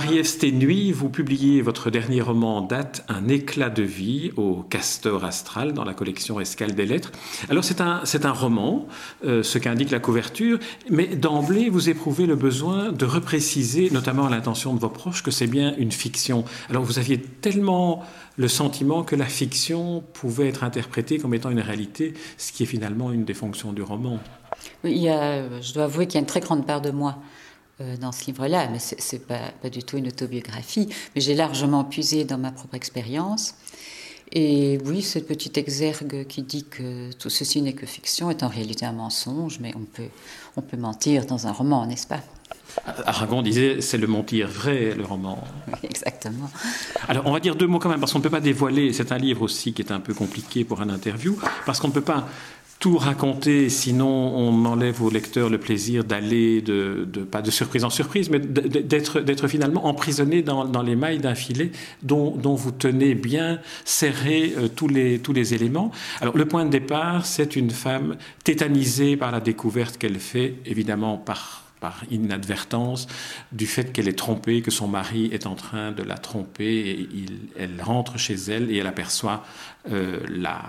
Marie-Ève Sténuy, vous publiez votre dernier roman en date, Un éclat de vie, au Castor Astral, dans la collection Escale des Lettres. Alors c'est un, un roman, euh, ce qu'indique la couverture, mais d'emblée vous éprouvez le besoin de repréciser, notamment à l'intention de vos proches, que c'est bien une fiction. Alors vous aviez tellement le sentiment que la fiction pouvait être interprétée comme étant une réalité, ce qui est finalement une des fonctions du roman. il y a, je dois avouer qu'il y a une très grande part de moi dans ce livre-là, mais ce n'est pas, pas, du tout une autobiographie, mais j'ai largement puisé dans ma propre expérience. Et oui, cette petite exergue qui dit que tout ceci n'est que fiction est en réalité un mensonge, mais on peut, on peut mentir dans un roman, n'est-ce pas? Aragon disait c'est le mentir vrai, le roman. Oui, exactement. Alors on va dire deux mots quand même, parce qu'on ne peut pas dévoiler, c'est un livre aussi qui est un peu compliqué pour un interview, parce qu'on ne peut pas tout raconter, sinon on enlève au lecteur le plaisir d'aller, de, de, pas de surprise en surprise, mais d'être, finalement emprisonné dans, dans les mailles d'un filet dont, dont, vous tenez bien serré euh, tous, les, tous les éléments. Alors le point de départ, c'est une femme tétanisée par la découverte qu'elle fait, évidemment par par inadvertance du fait qu'elle est trompée, que son mari est en train de la tromper, elle rentre chez elle et elle aperçoit euh, la,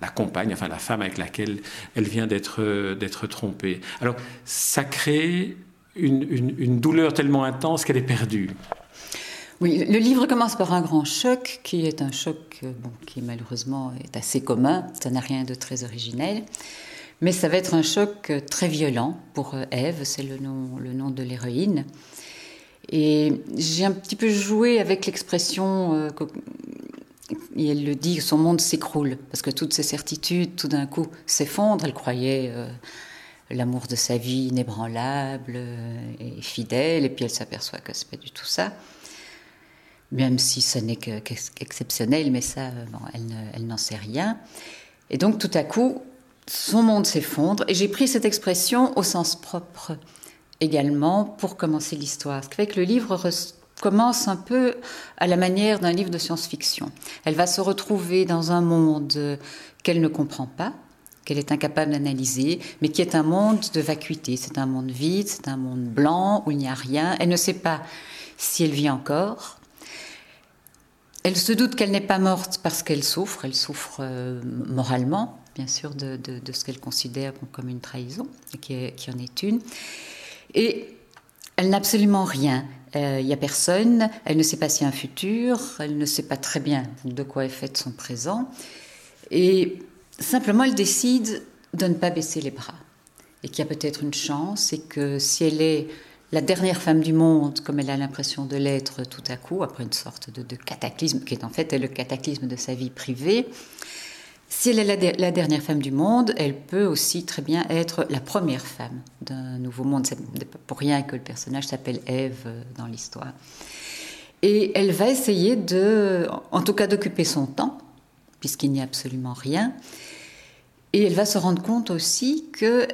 la, compagne, enfin la femme avec laquelle elle vient d'être d'être trompée. Alors ça crée une, une, une douleur tellement intense qu'elle est perdue. Oui, le livre commence par un grand choc, qui est un choc euh, bon, qui malheureusement est assez commun, ça n'a rien de très originel. Mais ça va être un choc euh, très violent pour Eve, c'est le nom, le nom de l'héroïne. Et j'ai un petit peu joué avec l'expression, euh, et elle le dit, son monde s'écroule, parce que toutes ses certitudes, tout d'un coup, s'effondrent. Elle croyait euh, l'amour de sa vie inébranlable et fidèle, et puis elle s'aperçoit que c'est pas du tout ça. Même si ce n'est qu'exceptionnel, mais ça, bon, elle n'en sait rien. Et donc, tout à coup, son monde s'effondre. Et j'ai pris cette expression au sens propre également pour commencer l'histoire. Ce qui fait que le livre commence un peu à la manière d'un livre de science-fiction. Elle va se retrouver dans un monde qu'elle ne comprend pas, qu'elle est incapable d'analyser, mais qui est un monde de vacuité. C'est un monde vide, c'est un monde blanc où il n'y a rien. Elle ne sait pas si elle vit encore. Elle se doute qu'elle n'est pas morte parce qu'elle souffre, elle souffre euh, moralement, bien sûr, de, de, ce qu'elle considère comme une trahison, qui, qui en est une. Et elle n'a absolument rien. Euh, il n'y a personne, elle ne sait pas s'il y a un futur, elle ne sait pas très bien de quoi est fait son présent. Et simplement, elle décide de ne pas baisser les bras. Et qu'il y a peut-être une chance, et que si elle est la dernière femme du monde, comme elle a l'impression de l'être tout à coup, après une sorte de, de, cataclysme, qui est en fait le cataclysme de sa vie privée, si elle est la, dernière femme du monde, elle peut aussi très bien être la première femme d'un nouveau monde. C'est pour rien que le personnage s'appelle Ève euh, dans l'histoire. Et elle va essayer de, en tout cas, d'occuper son temps, puisqu'il n'y a absolument rien. Et elle va se rendre compte aussi que,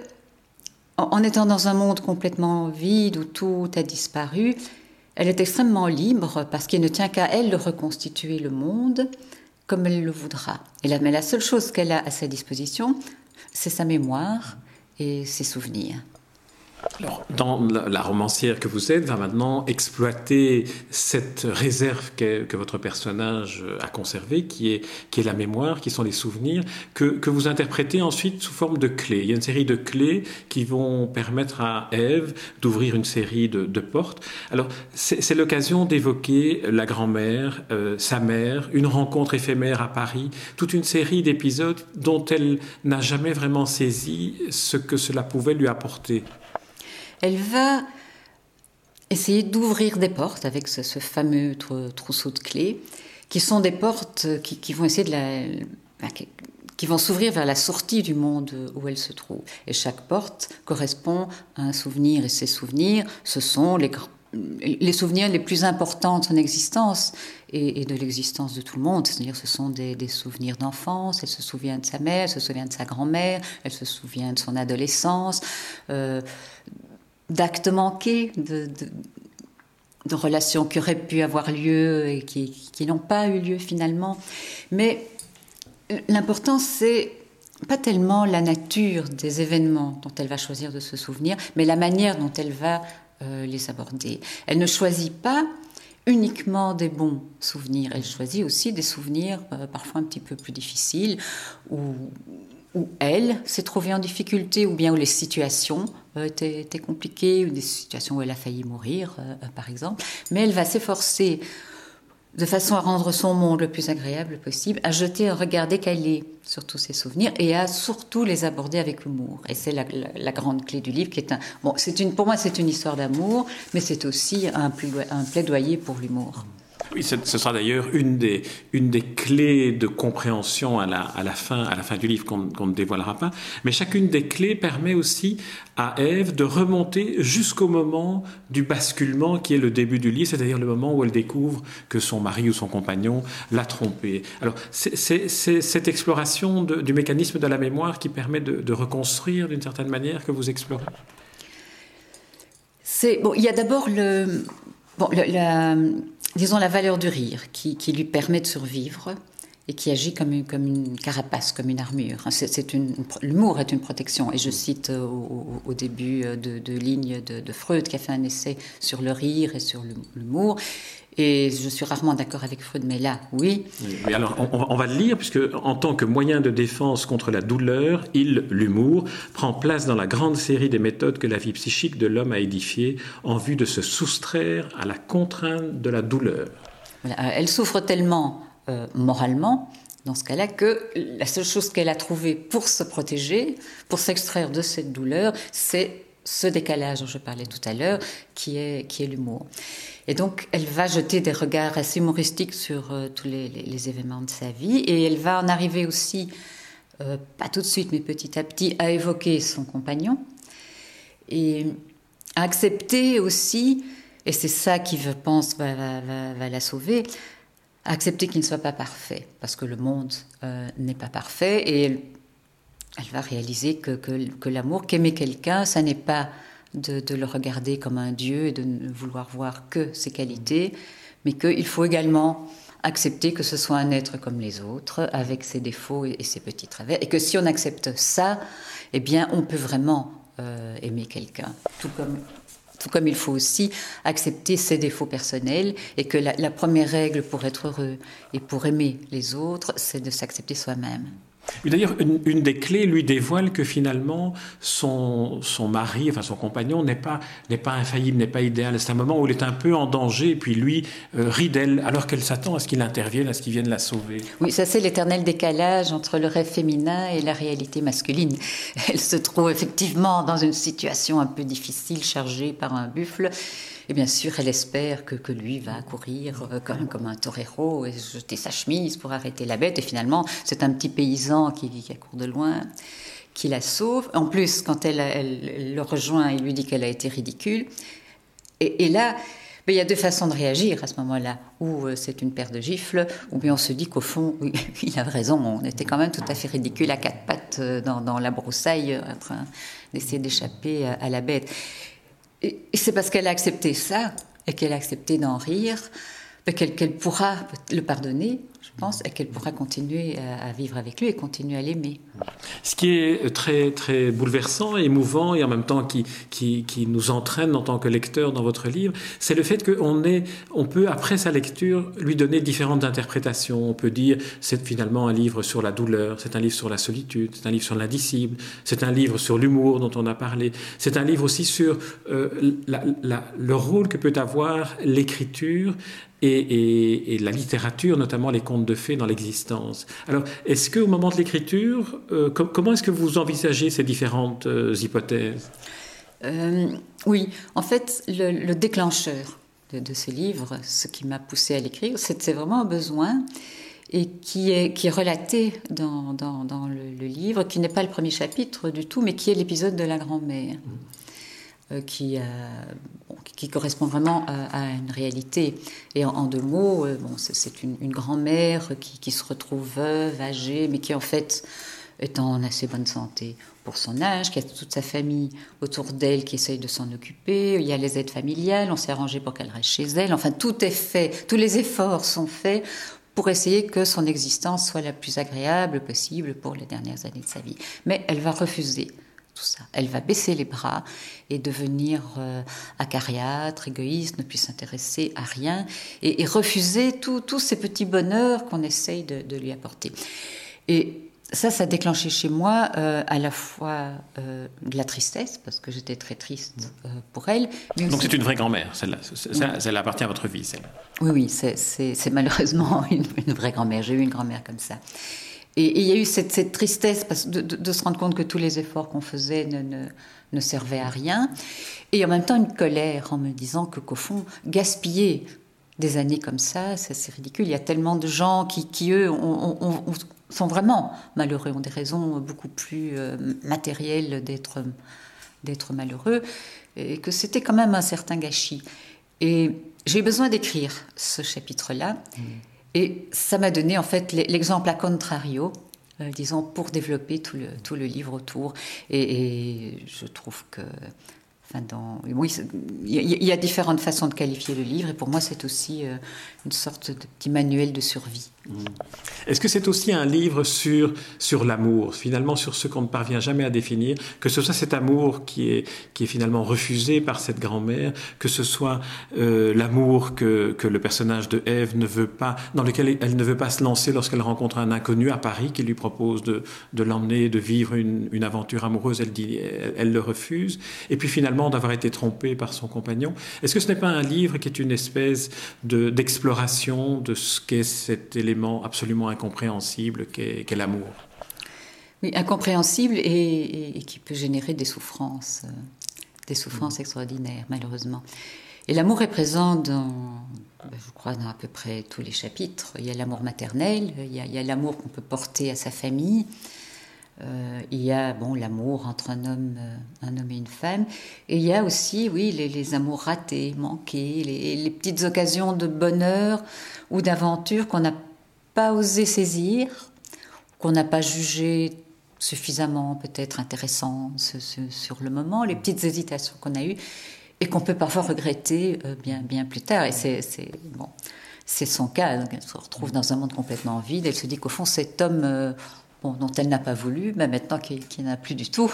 en étant dans un monde complètement vide où tout a disparu, elle est extrêmement libre parce qu'il ne tient qu'à elle de reconstituer le monde comme elle le voudra. Et mais la seule chose qu'elle a à sa disposition, c'est sa mémoire et ses souvenirs. Alors, dans la romancière que vous êtes, va maintenant exploiter cette réserve que, votre personnage a conservée, qui est, la mémoire, qui sont les souvenirs, que, vous interprétez ensuite sous forme de clés. Il y a une série de clés qui vont permettre à Ève d'ouvrir une série de, de, portes. Alors, c'est l'occasion d'évoquer la grand-mère, euh, sa mère, une rencontre éphémère à Paris, toute une série d'épisodes dont elle n'a jamais vraiment saisi ce que cela pouvait lui apporter elle va essayer d'ouvrir des portes avec ce, fameux trousseau de clés, qui sont des portes qui, vont essayer de la, qui, vont s'ouvrir vers la sortie du monde où elle se trouve. Et chaque porte correspond à un souvenir, et ces souvenirs, ce sont les, souvenirs les plus importants de son existence et, de l'existence de tout le monde. C'est-à-dire, ce sont des, des souvenirs d'enfance. Elle se souvient de sa mère, elle se souvient de sa grand-mère, elle se souvient de son adolescence. Euh, d'actes manqués, de, relations qui auraient pu avoir lieu et qui, n'ont pas eu lieu finalement. Mais l'important, c'est pas tellement la nature des événements dont elle va choisir de se souvenir, mais la manière dont elle va les aborder. Elle ne choisit pas uniquement des bons souvenirs, elle choisit aussi des souvenirs parfois un petit peu plus difficiles, où, où elle s'est trouvée en difficulté, ou bien où les situations étaient, étaient, compliquées, ou des situations où elle a failli mourir, par exemple. Mais elle va s'efforcer de façon à rendre son monde le plus agréable possible, à jeter un regard décalé sur tous ses souvenirs et à surtout les aborder avec humour. Et c'est la, grande clé du livre qui est un... Bon, c'est une, pour moi c'est une histoire d'amour, mais c'est aussi un plaidoyer pour l'humour. Oui, ce sera d'ailleurs une des, une des clés de compréhension à la, à la, fin, à la fin du livre qu'on ne dévoilera pas. Mais chacune des clés permet aussi à Ève de remonter jusqu'au moment du basculement qui est le début du livre, c'est-à-dire le moment où elle découvre que son mari ou son compagnon l'a trompée. Alors, c'est cette exploration du mécanisme de la mémoire qui permet de, reconstruire d'une certaine manière que vous explorez. Bon, il y a d'abord le, bon, la, disons, la valeur du rire qui, lui permet de survivre et qui agit comme une, comme une carapace, comme une armure. C'est l'humour est une protection. Et je cite euh, au, début euh, de, de ligne de, de, Freud qui a fait un essai sur le rire et sur l'humour. Et je suis rarement d'accord avec Freud, mais là, oui. alors, on, va le lire, puisque en tant que moyen de défense contre la douleur, il, l'humour, prend place dans la grande série des méthodes que la vie psychique de l'homme a édifiées en vue de se soustraire à la contrainte de la douleur. Elle souffre tellement euh, moralement, dans ce cas-là, que la seule chose qu'elle a trouvée pour se protéger, pour s'extraire de cette douleur, c'est ce décalage dont je parlais tout à l'heure, qui est, qui est l'humour. Et donc, elle va jeter des regards assez humoristiques sur euh, tous les, événements de sa vie, et elle va en arriver aussi, euh, pas tout de suite, mais petit à petit, à évoquer son compagnon, et à accepter aussi, et c'est ça qui, je pense, va, la sauver, accepter qu'il ne soit pas parfait, parce que le monde euh, n'est pas parfait, et elle va réaliser que, que, l'amour, qu'aimer quelqu'un, ça n'est pas de, le regarder comme un dieu et de ne vouloir voir que ses qualités, mais qu'il faut également accepter que ce soit un être comme les autres, avec ses défauts et, ses petits travers, et que si on accepte ça, eh bien, on peut vraiment euh, aimer quelqu'un. Tout comme il faut aussi accepter ses défauts personnels, et que la première règle pour être heureux et pour aimer les autres, c'est de s'accepter soi-même. D'ailleurs, une, des clés lui dévoile que finalement, son, son mari, enfin son compagnon, n'est pas, pas infaillible, n'est pas idéal. C'est un moment où il est un peu en danger, puis lui euh, rit d'elle, alors qu'elle s'attend à ce qu'il intervienne, à ce qu'il vienne la sauver. Oui, ça c'est l'éternel décalage entre le rêve féminin et la réalité masculine. Elle se trouve effectivement dans une situation un peu difficile, chargée par un buffle. Et bien sûr, elle espère que, lui va courir euh, comme, un torero et jeter sa chemise pour arrêter la bête. Et finalement, c'est un petit paysan qui, qui accourt de loin qui la sauve. En plus, quand elle, le rejoint, il lui dit qu'elle a été ridicule. Et, là, il y a deux façons de réagir à ce moment-là. Ou euh, c'est une paire de gifles, ou bien on se dit qu'au fond, il a raison, on était quand même tout à fait ridicule à quatre pattes euh, dans la broussaille, en train d'essayer d'échapper à la bête. Et, c'est parce qu'elle a accepté ça, et qu'elle a accepté d'en rire, qu'elle pourra le pardonner, je pense, qu'elle pourra continuer à, vivre avec lui et continuer à l'aimer. Ce qui est très, très bouleversant, émouvant et en même temps qui, qui, qui nous entraîne en tant que lecteur dans votre livre, c'est le fait qu'on on peut, après sa lecture, lui donner différentes interprétations. On peut dire c'est finalement un livre sur la douleur, c'est un livre sur la solitude, c'est un livre sur l'indicible, c'est un livre sur l'humour dont on a parlé, c'est un livre aussi sur euh, le rôle que peut avoir l'écriture et, la littérature, notamment les contes de fées dans l'existence. Alors, est-ce qu'au moment de l'écriture, euh, comment est-ce que vous envisagez ces différentes euh, hypothèses? Euh, Oui, en fait, le, déclencheur de, ce livre, ce qui m'a poussé à l'écrire, c'est vraiment un besoin et qui est, qui est relaté dans, dans, le, livre, qui n'est pas le premier chapitre du tout, mais qui est l'épisode de la grand-mère. Mmh. Euh, qui, euh, qui correspond vraiment à, une réalité. Et en, deux mots, euh, c'est une, grand-mère qui, qui, se retrouve veuve, âgée, mais qui en fait est en assez bonne santé pour son âge, qui a toute sa famille autour d'elle qui essaye de s'en occuper. Il y a les aides familiales, on s'est arrangé pour qu'elle reste chez elle. Enfin, tout est fait, tous les efforts sont faits pour essayer que son existence soit la plus agréable possible pour les dernières années de sa vie. Mais elle va refuser tout ça. Elle va baisser les bras et devenir euh, acariâtre, égoïste, ne plus s'intéresser à rien et, refuser tous ces petits bonheurs qu'on essaye de, lui apporter. Et ça, ça a déclenché chez moi euh, à la fois euh, de la tristesse, parce que j'étais très triste pour elle. Donc c'est une vraie grand-mère, celle-là. Ça, appartient à votre vie, celle-là. Oui, oui, c'est malheureusement une, une vraie grand-mère. J'ai eu une grand-mère comme ça. Et, il y a eu cette, tristesse de, se rendre compte que tous les efforts qu'on faisait ne, servaient à rien. Et en même temps, une colère en me disant que, qu'au fond, gaspiller des années comme ça, c'est ridicule. Il y a tellement de gens qui, eux, sont vraiment malheureux, ont des raisons beaucoup plus euh, matérielles d'être, d'être malheureux, et que c'était quand même un certain gâchis. Et j'ai eu besoin d'écrire ce chapitre-là. Mmh. Et ça m'a donné en fait l'exemple à contrario, euh, disons, pour développer tout le, tout le livre autour. et je trouve que oui, il y, a différentes façons de qualifier le livre, et pour moi, c'est aussi euh, une sorte de petit manuel de survie. Est-ce que c'est aussi un livre sur, sur l'amour, finalement sur ce qu'on ne parvient jamais à définir, que ce soit cet amour qui est, qui est finalement refusé par cette grand-mère, que ce soit euh, l'amour que, que le personnage de Ève ne veut pas, dans lequel elle ne veut pas se lancer lorsqu'elle rencontre un inconnu à Paris qui lui propose de, de l'emmener, de vivre une, une, aventure amoureuse, elle, dit, elle le refuse, et puis finalement d'avoir été trompé par son compagnon. Est-ce que ce n'est pas un livre qui est une espèce d'exploration de, ce qu'est cet élément absolument incompréhensible qu'est l'amour Oui, incompréhensible et, qui peut générer des souffrances, euh, des souffrances mm. extraordinaires, malheureusement. Et l'amour est présent dans, ben, je crois, dans à peu près tous les chapitres. Il y a l'amour maternel, il y a l'amour qu'on peut porter à sa famille, euh, il y a bon l'amour entre un homme, euh, un homme et une femme, et il y a aussi, oui, les, amours ratés, manqués, les, petites occasions de bonheur ou d'aventure qu'on n'a pas osé saisir, qu'on n'a pas jugé suffisamment peut-être intéressantes sur le moment, les petites hésitations qu'on a eues et qu'on peut parfois regretter euh, bien, bien plus tard. Et c'est bon, son cas. Elle se retrouve dans un monde complètement vide. Elle se dit qu'au fond, cet homme dont elle n'a pas voulu, mais maintenant qu'il n'a plus du tout,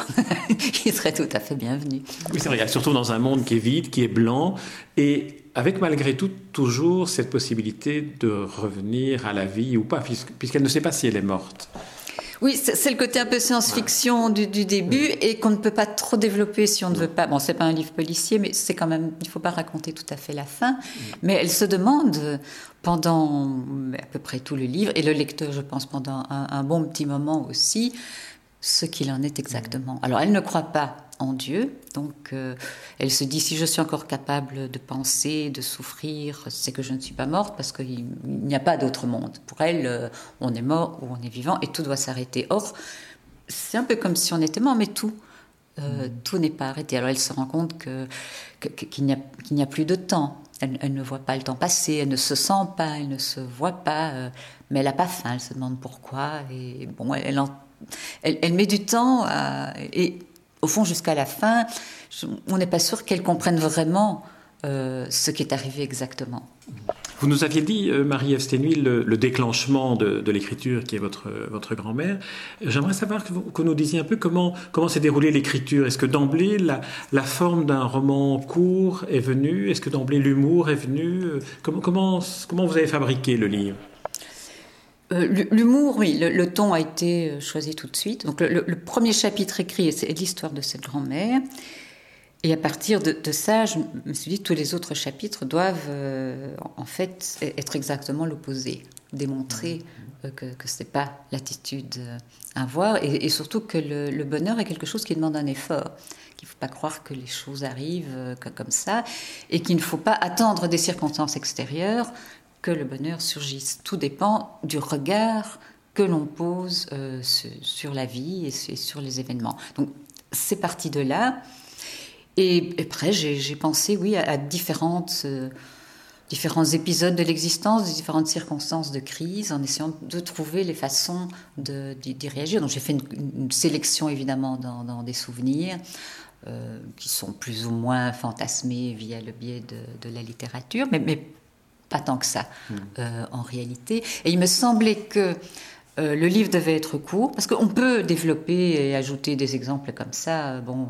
il serait tout à fait bienvenu. Oui, c'est vrai, surtout dans un monde qui est vide, qui est blanc, et avec malgré tout toujours cette possibilité de revenir à la vie ou pas, puisqu'elle ne sait pas si elle est morte. Oui, c'est le côté un peu science-fiction du, début et qu'on ne peut pas trop développer si on ne veut pas. Bon, c'est pas un livre policier, mais c'est quand même. Il ne faut pas raconter tout à fait la fin. Mais elle se demande pendant à peu près tout le livre, et le lecteur, je pense, pendant un, bon petit moment aussi, ce qu'il en est exactement. Alors, elle ne croit pas en Dieu, donc euh, elle se dit si je suis encore capable de penser, de souffrir, c'est que je ne suis pas morte parce qu'il n'y a pas d'autre monde. Pour elle, euh, on est mort ou on est vivant et tout doit s'arrêter. Or, c'est un peu comme si on était mort, mais tout. Euh, tout n'est pas arrêté. Alors elle se rend compte que, qu'il, n'y a, qu'il n'y a plus de temps. Elle, ne voit pas le temps passer, elle ne se sent pas, elle ne se voit pas, mais elle n'a pas faim, elle se demande pourquoi. Et bon, elle, elle, met du temps, et au fond, jusqu'à la fin, on n'est pas sûr qu'elle comprenne vraiment euh, ce qui est arrivé exactement. Vous nous aviez dit, euh, Marie-Ève le, déclenchement de, l'écriture qui est votre, votre grand-mère. J'aimerais savoir que vous, nous disiez un peu comment, comment s'est déroulée l'écriture. Est-ce que d'emblée, la, forme d'un roman court est venue? Est-ce que d'emblée, l'humour est venu? Comment, comment vous avez fabriqué le livre? Euh, L'humour, oui, le, ton a été euh, choisi tout de suite. Donc le, le premier chapitre écrit, c'est l'histoire de cette grand-mère. Et à partir de, ça, je me suis dit que tous les autres chapitres doivent euh, en fait être exactement l'opposé, démontrer mmh. euh, que, que ce n'est pas l'attitude à avoir et, surtout que le, bonheur est quelque chose qui demande un effort, qu'il ne faut pas croire que les choses arrivent euh, comme ça et qu'il ne faut pas attendre des circonstances extérieures que le bonheur surgisse. Tout dépend du regard que l'on pose sur, la vie et sur les événements. Donc c'est parti de là. Et après, j'ai pensé, oui, à, différentes, euh, différents épisodes de l'existence, différentes circonstances de crise, en essayant de trouver les façons d'y réagir. Donc j'ai fait une, sélection, évidemment, dans, des souvenirs. Euh, qui sont plus ou moins fantasmés via le biais de, la littérature, mais, pas tant que ça, euh, en réalité. Et il me semblait que Euh, le livre devait être court, parce qu'on peut développer et ajouter des exemples comme ça. Bon,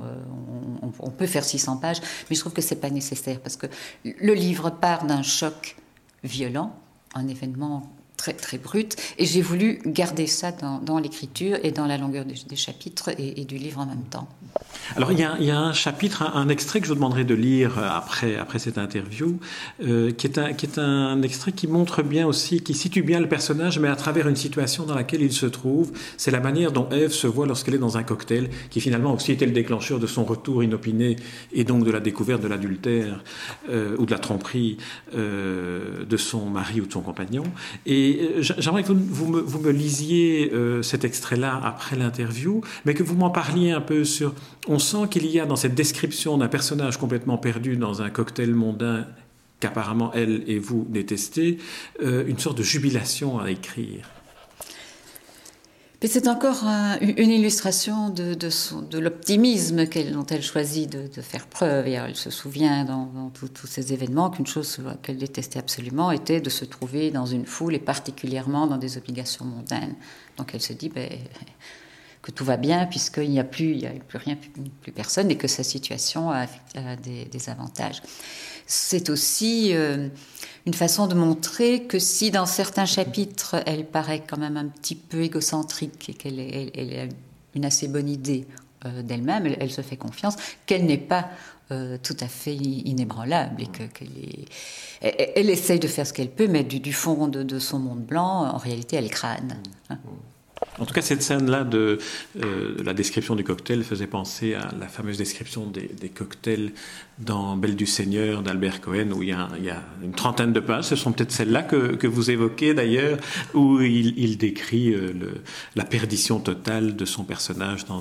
on, on, peut faire 600 pages, mais je trouve que c'est pas nécessaire, parce que le livre part d'un choc violent, un événement très, très brute. Et j'ai voulu garder ça dans, l'écriture et dans la longueur des, chapitres et, du livre en même temps. Alors il y, a, un chapitre, un, extrait que je vous demanderai de lire après, après cette interview, euh, qui, est un, qui est un extrait qui montre bien aussi, qui situe bien le personnage, mais à travers une situation dans laquelle il se trouve. C'est la manière dont Eve se voit lorsqu'elle est dans un cocktail, qui finalement aussi était le déclencheur de son retour inopiné et donc de la découverte de l'adultère euh, ou de la tromperie euh, de son mari ou de son compagnon. Et euh, j'aimerais que vous, me, lisiez euh, cet extrait-là après l'interview, mais que vous m'en parliez un peu sur... On sent qu'il y a dans cette description d'un personnage complètement perdu dans un cocktail mondain qu'apparemment elle et vous détestez, euh, une sorte de jubilation à écrire c'est encore une illustration de, l'optimisme dont elle choisit de, faire preuve. Et elle se souvient dans, tous ces événements qu'une chose qu'elle détestait absolument était de se trouver dans une foule et particulièrement dans des obligations mondaines. Donc elle se dit ben, que tout va bien puisqu'il n'y a plus rien, plus, personne et que sa situation a, des, avantages. C'est aussi euh, une façon de montrer que si dans certains chapitres elle paraît quand même un petit peu égocentrique et qu'elle a une assez bonne idée euh, d'elle-même, elle, se fait confiance, qu'elle n'est pas euh, tout à fait inébranlable et qu'elle elle, essaye de faire ce qu'elle peut, mais du, fond de, son monde blanc, en réalité, elle crâne. Hein. En tout cas, cette scène-là de, euh, la description du cocktail faisait penser à la fameuse description des, cocktails dans Belle du Seigneur d'Albert Cohen, où il y, a, une trentaine de pages. Ce sont peut-être celles-là que, vous évoquez d'ailleurs, où il, décrit euh, la perdition totale de son personnage dans,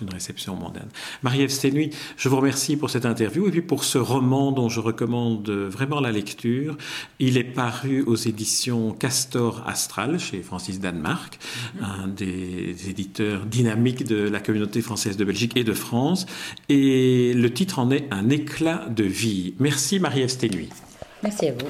une réception mondaine. Marie-Ève Sténuy, je vous remercie pour cette interview et puis pour ce roman dont je recommande vraiment la lecture. Il est paru aux éditions Castor Astral chez Francis Danemark un des éditeurs dynamiques de la communauté française de Belgique et de France. Et le titre en est Un éclat de vie. Merci Marie-Ève Merci à vous.